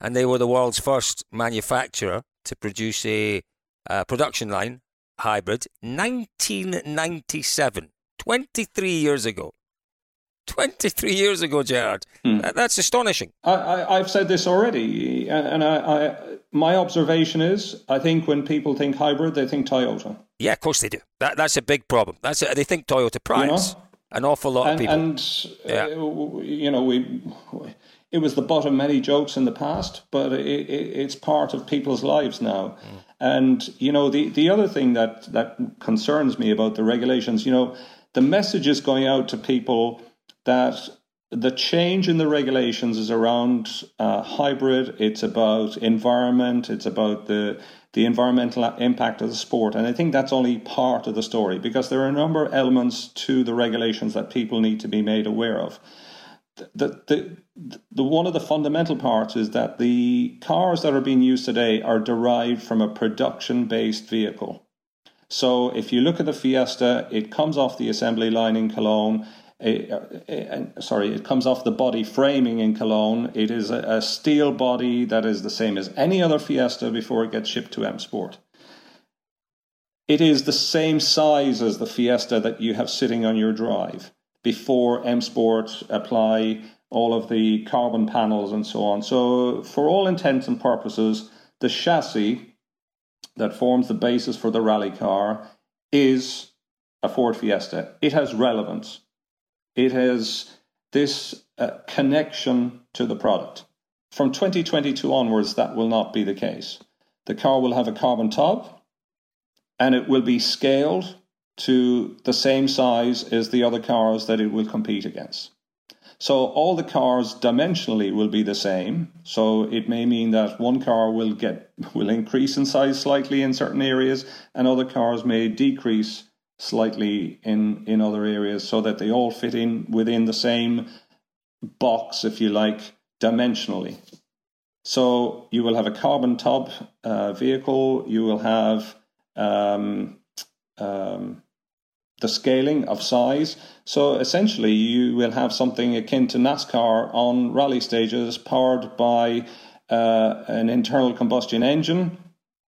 and they were the world's first manufacturer to produce a uh, production line hybrid, 1997. 23 years ago. 23 years ago, Gerard. Hmm. That, that's astonishing. I, have said this already, and I, I, my observation is I think when people think hybrid, they think Toyota. Yeah, of course they do. That, that's a big problem. That's a, They think Toyota Prius. You know? An awful lot and, of people. And, yeah. uh, you know, we. It was the butt of many jokes in the past, but it, it, it's part of people's lives now. Mm. And you know, the, the other thing that, that concerns me about the regulations, you know, the message is going out to people that the change in the regulations is around uh, hybrid. It's about environment. It's about the the environmental impact of the sport, and I think that's only part of the story because there are a number of elements to the regulations that people need to be made aware of. The, the, the one of the fundamental parts is that the cars that are being used today are derived from a production based vehicle. So if you look at the Fiesta, it comes off the assembly line in Cologne. It, uh, sorry, it comes off the body framing in Cologne. It is a, a, steel body that is the same as any other Fiesta before it gets shipped to M Sport. It is the same size as the Fiesta that you have sitting on your drive before M Sport apply all of the carbon panels and so on. So, for all intents and purposes, the chassis that forms the basis for the rally car is a Ford Fiesta. It has relevance. It has this uh, connection to the product. From 2022 onwards, that will not be the case. The car will have a carbon tub and it will be scaled to the same size as the other cars that it will compete against. So all the cars dimensionally will be the same. So it may mean that one car will get will increase in size slightly in certain areas, and other cars may decrease slightly in in other areas, so that they all fit in within the same box, if you like, dimensionally. So you will have a carbon tub uh, vehicle. You will have um, um, the scaling of size. So essentially, you will have something akin to NASCAR on rally stages powered by uh, an internal combustion engine,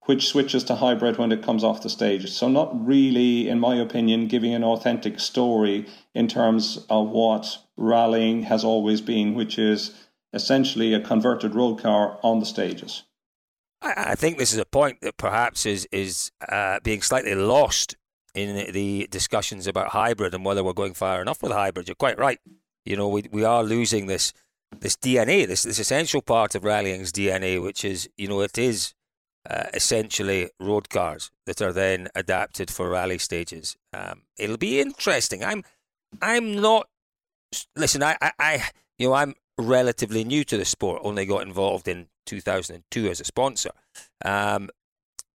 which switches to hybrid when it comes off the stage. So, not really, in my opinion, giving an authentic story in terms of what rallying has always been, which is essentially a converted road car on the stages. I think this is a point that perhaps is is uh, being slightly lost in the discussions about hybrid and whether we're going far enough with hybrid. You're quite right. You know, we we are losing this this DNA, this this essential part of rallying's DNA, which is you know it is uh, essentially road cars that are then adapted for rally stages. Um, it'll be interesting. I'm I'm not. Listen, I, I, I you know I'm relatively new to the sport. Only got involved in 2002 as a sponsor. Um,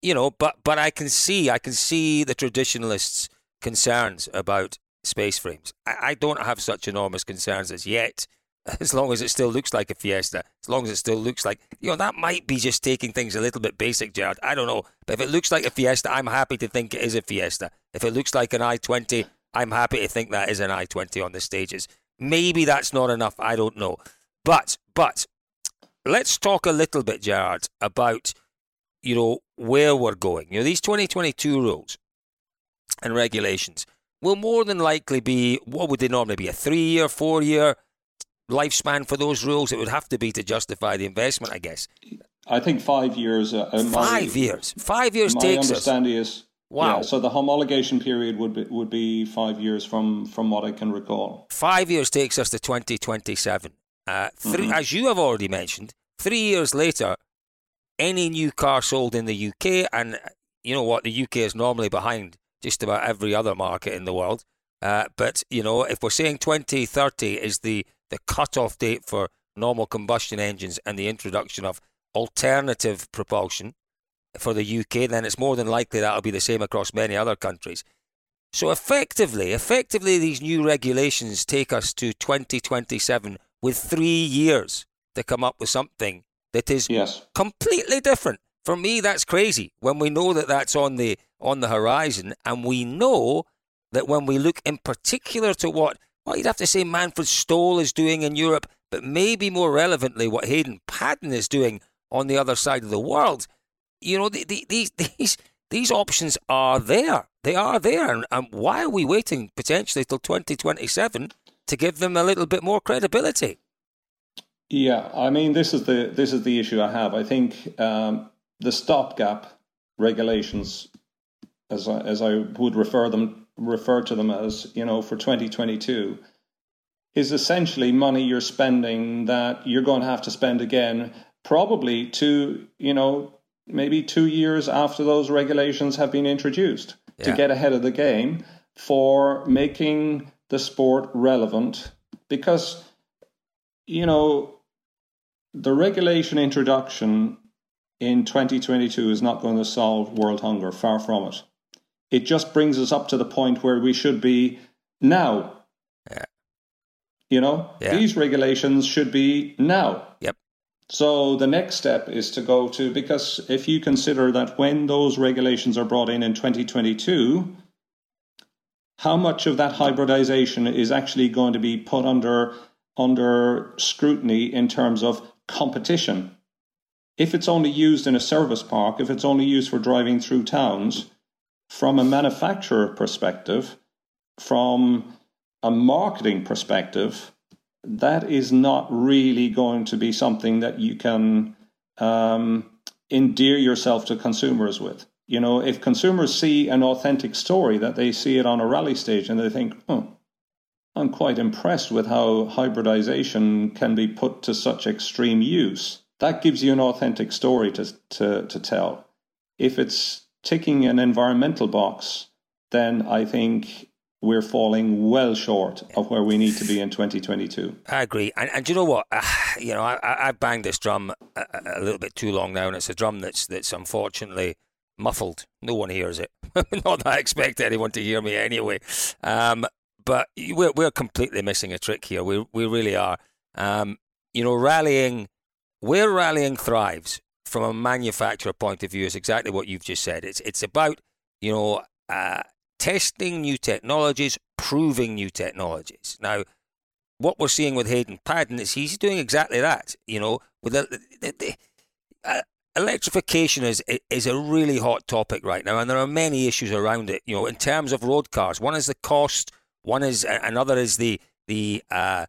you know, but but I can see I can see the traditionalists' concerns about space frames. I, I don't have such enormous concerns as yet. As long as it still looks like a Fiesta, as long as it still looks like, you know, that might be just taking things a little bit basic, Gerard. I don't know. But if it looks like a Fiesta, I'm happy to think it is a Fiesta. If it looks like an i20, I'm happy to think that is an i20 on the stages. Maybe that's not enough. I don't know. But, but, let's talk a little bit, Gerard, about you know, where we're going. You know, these 2022 rules and regulations will more than likely be what would they normally be? A three year, four year lifespan for those rules? It would have to be to justify the investment, I guess. I think five years. Uh, five my, years. Five years my takes understanding us. is wow. Yeah, so the homologation period would be, would be five years from from what I can recall. Five years takes us to 2027. Uh, three, mm-hmm. As you have already mentioned, Three years later, any new car sold in the UK, and you know what, the UK is normally behind just about every other market in the world. Uh, but you know, if we're saying 2030 is the the cut-off date for normal combustion engines and the introduction of alternative propulsion for the UK, then it's more than likely that'll be the same across many other countries. So effectively, effectively, these new regulations take us to 2027 with three years to come up with something that is yes. completely different. For me, that's crazy. When we know that that's on the on the horizon, and we know that when we look in particular to what well, you'd have to say Manfred Stohl is doing in Europe, but maybe more relevantly, what Hayden Paddon is doing on the other side of the world. You know, the, the, these these these options are there. They are there. And, and why are we waiting potentially till 2027 to give them a little bit more credibility? Yeah, I mean, this is the this is the issue I have. I think um, the stopgap regulations, as I, as I would refer them refer to them as, you know, for 2022, is essentially money you're spending that you're going to have to spend again, probably to you know maybe two years after those regulations have been introduced yeah. to get ahead of the game for making the sport relevant because you know the regulation introduction in 2022 is not going to solve world hunger far from it it just brings us up to the point where we should be now yeah. you know yeah. these regulations should be now yep so the next step is to go to because if you consider that when those regulations are brought in in 2022, how much of that hybridization is actually going to be put under under scrutiny in terms of competition? If it's only used in a service park, if it's only used for driving through towns, from a manufacturer perspective, from a marketing perspective, that is not really going to be something that you can um, endear yourself to consumers with. You know, if consumers see an authentic story, that they see it on a rally stage and they think, oh, I'm quite impressed with how hybridization can be put to such extreme use. That gives you an authentic story to, to, to tell. If it's ticking an environmental box, then I think we're falling well short of where we need to be in 2022. I agree. And, and you know what? Uh, you know, I, I banged this drum a, a, little bit too long now, and it's a drum that's that's unfortunately muffled. No one hears it. Not that I expect anyone to hear me anyway. Um, but we're, we're completely missing a trick here. We, we really are. Um, you know, rallying, where rallying thrives from a manufacturer point of view is exactly what you've just said. It's, it's about, you know, uh, testing new technologies, proving new technologies. Now, what we're seeing with Hayden Paddon is he's doing exactly that. You know, with the, the, the uh, electrification is is a really hot topic right now, and there are many issues around it. You know, in terms of road cars, one is the cost, one is another is the the uh,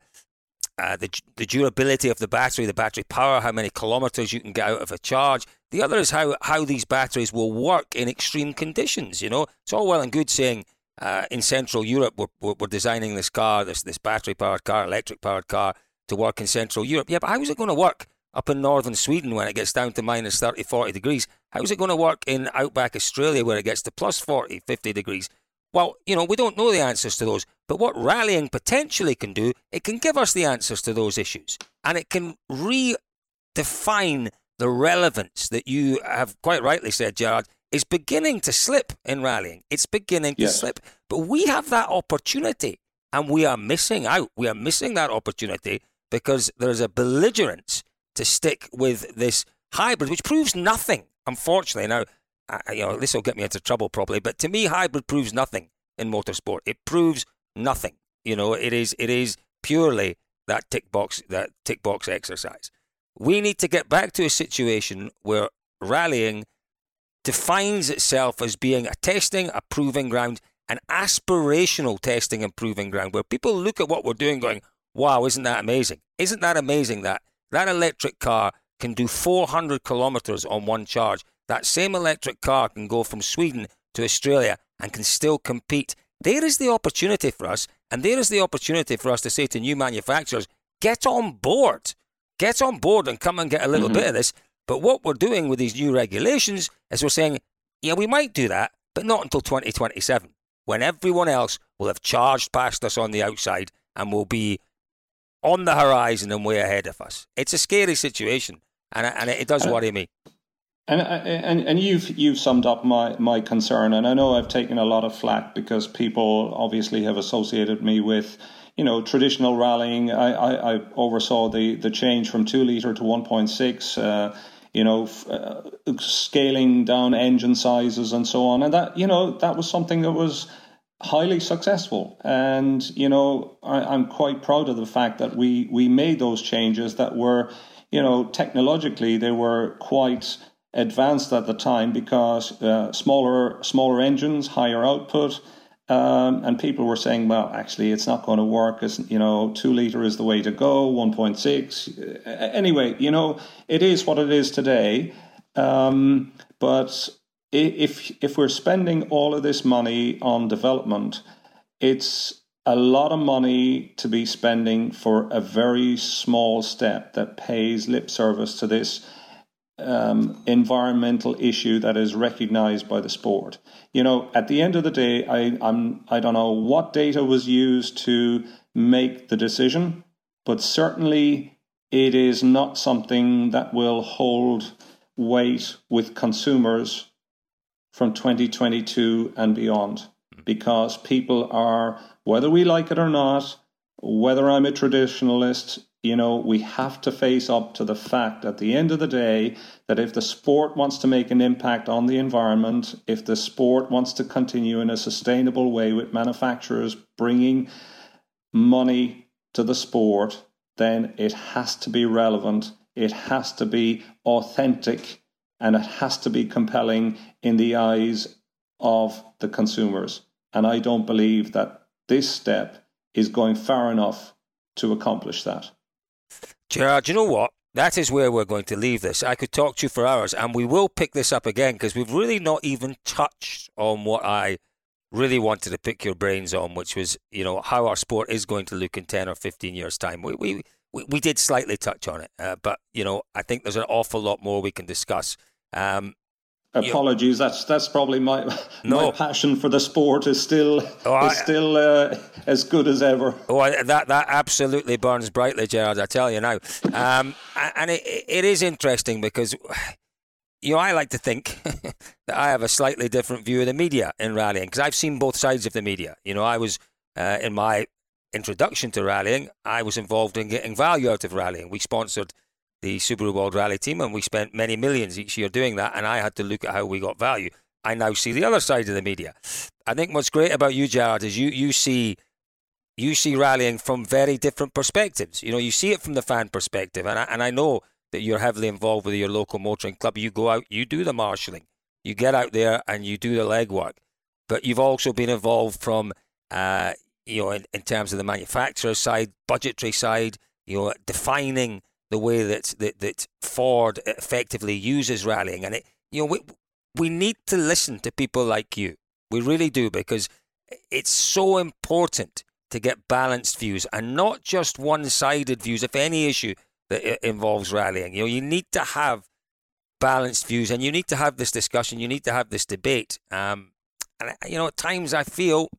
uh, the, the durability of the battery, the battery power, how many kilometers you can get out of a charge. The other is how, how these batteries will work in extreme conditions. You know, it's all well and good saying uh, in Central Europe we're, we're designing this car, this, this battery powered car, electric powered car to work in Central Europe. Yeah, but how is it going to work up in northern Sweden when it gets down to minus 30, 40 degrees? How is it going to work in outback Australia where it gets to plus 40, 50 degrees? Well, you know, we don't know the answers to those, but what rallying potentially can do, it can give us the answers to those issues. And it can redefine the relevance that you have quite rightly said, Gerard, is beginning to slip in rallying. It's beginning to yes. slip. But we have that opportunity and we are missing out. We are missing that opportunity because there's a belligerence to stick with this hybrid, which proves nothing, unfortunately. Now, I, you know, this will get me into trouble probably, but to me, hybrid proves nothing in motorsport. It proves nothing. You know, it is it is purely that tick box that tick box exercise. We need to get back to a situation where rallying defines itself as being a testing, a proving ground, an aspirational testing and proving ground, where people look at what we're doing, going, "Wow, isn't that amazing? Isn't that amazing that that electric car can do 400 kilometers on one charge?" That same electric car can go from Sweden to Australia and can still compete. There is the opportunity for us, and there is the opportunity for us to say to new manufacturers, get on board. get on board and come and get a little Mm-hmm. bit of this. But what we're doing with these new regulations is we're saying, yeah, we might do that, but not until 2027, when everyone else will have charged past us on the outside and will be on the horizon and way ahead of us. It's a scary situation, and, and it does Uh, worry me. And, and and you've you've summed up my, my concern, and I know I've taken a lot of flack because people obviously have associated me with, you know, traditional rallying. I, I, I oversaw the, the change from two liter to one point six. Uh, you know, uh, scaling down engine sizes and so on, and that you know that was something that was highly successful. And you know, I, I'm quite proud of the fact that we we made those changes that were, you know, technologically they were quite advanced at the time because uh, smaller smaller engines, higher output. Um, and people were saying, well, actually, it's not going to work. It's, you know, two liter is the way to go, 1.6. Uh, Anyway, you know, it is what it is today. Um, but if if we're spending all of this money on development, it's a lot of money to be spending for a very small step that pays lip service to this um, environmental issue that is recognized by the sport. You know, at the end of the day, I, I'm I don't know what data was used to make the decision, but certainly it is not something that will hold weight with consumers from 2022 and beyond because people are, whether we like it or not, whether I'm a traditionalist, you know, we have to face up to the fact at the end of the day that if the sport wants to make an impact on the environment, if the sport wants to continue in a sustainable way with manufacturers bringing money to the sport, then it has to be relevant, it has to be authentic, and it has to be compelling in the eyes of the consumers. And I don't believe that this step is going far enough to accomplish that. Gerard, you know what? That is where we're going to leave this. I could talk to you for hours, and we will pick this up again because we've really not even touched on what I really wanted to pick your brains on, which was, you know, how our sport is going to look in 10 or 15 years' time. We, we, we, did slightly touch on it, uh, but, you know, I think there's an awful lot more we can discuss. Um, Apologies, that's that's probably my No. my passion for the sport is still Oh, I- is still uh, as good as ever. Oh, I- that that absolutely burns brightly, Gerard. I tell you now, um, and it, it is interesting because you know I like to think that I have a slightly different view of the media in rallying because I've seen both sides of the media. You know, I was uh, in my introduction to rallying, I was involved in getting value out of rallying. We sponsored the Subaru World Rally team, and we spent many millions each year doing that. And I had to look at how we got value. I now see the other side of the media. I think what's great about you, Gerard, is you you see you see rallying from very different perspectives. You know, you see it from the fan perspective, and I, and I know that you're heavily involved with your local motoring club. You go out, you do the marshalling, you get out there and you do the legwork. But you've also been involved from, uh, you know, in, in terms of the manufacturer side, budgetary side, you know, defining the way that that, that Ford effectively uses rallying, and it, you know, we we need to listen to people like you. We really do because it's so important to get balanced views and not just one-sided views. If any issue that involves rallying, you know, you need to have balanced views, and you need to have this discussion. You need to have this debate. Um, and you know, at times I feel,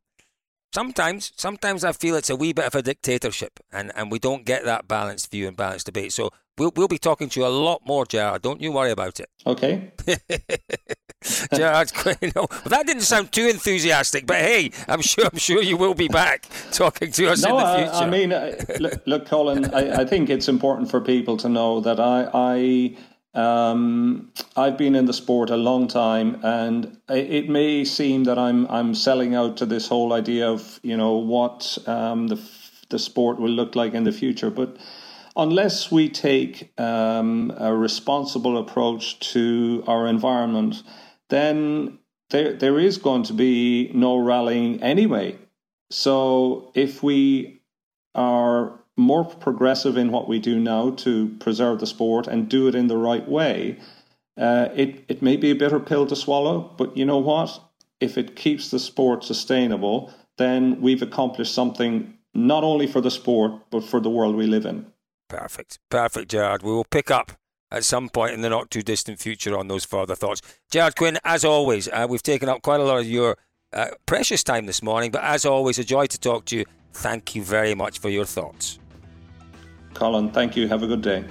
sometimes, sometimes I feel it's a wee bit of a dictatorship, and, and we don't get that balanced view and balanced debate. So we'll we'll be talking to you a lot more, Gerard. Don't you worry about it. Okay. Gerard, you know, well, that didn't sound too enthusiastic, but hey, I'm sure I'm sure you will be back talking to us No, in the I, future. I mean, uh, look, look Colin, I, I think it's important for people to know that I, I um, I've been in the sport a long time, and it, may seem that I'm I'm selling out to this whole idea of you know what um, the the sport will look like in the future, but unless we take um, a responsible approach to our environment, then there there is going to be no rallying anyway. So if we are more progressive in what we do now to preserve the sport and do it in the right way, uh, it it may be a bitter pill to swallow. But you know what? If it keeps the sport sustainable, then we've accomplished something not only for the sport but for the world we live in. Perfect. Perfect, Gerard. We will pick up at some point in the not too distant future on those further thoughts. Gerard Quinn, as always, uh, we've taken up quite a lot of your uh, precious time this morning, but as always, a joy to talk to you. Thank you very much for your thoughts. Colin, thank you. Have a good day.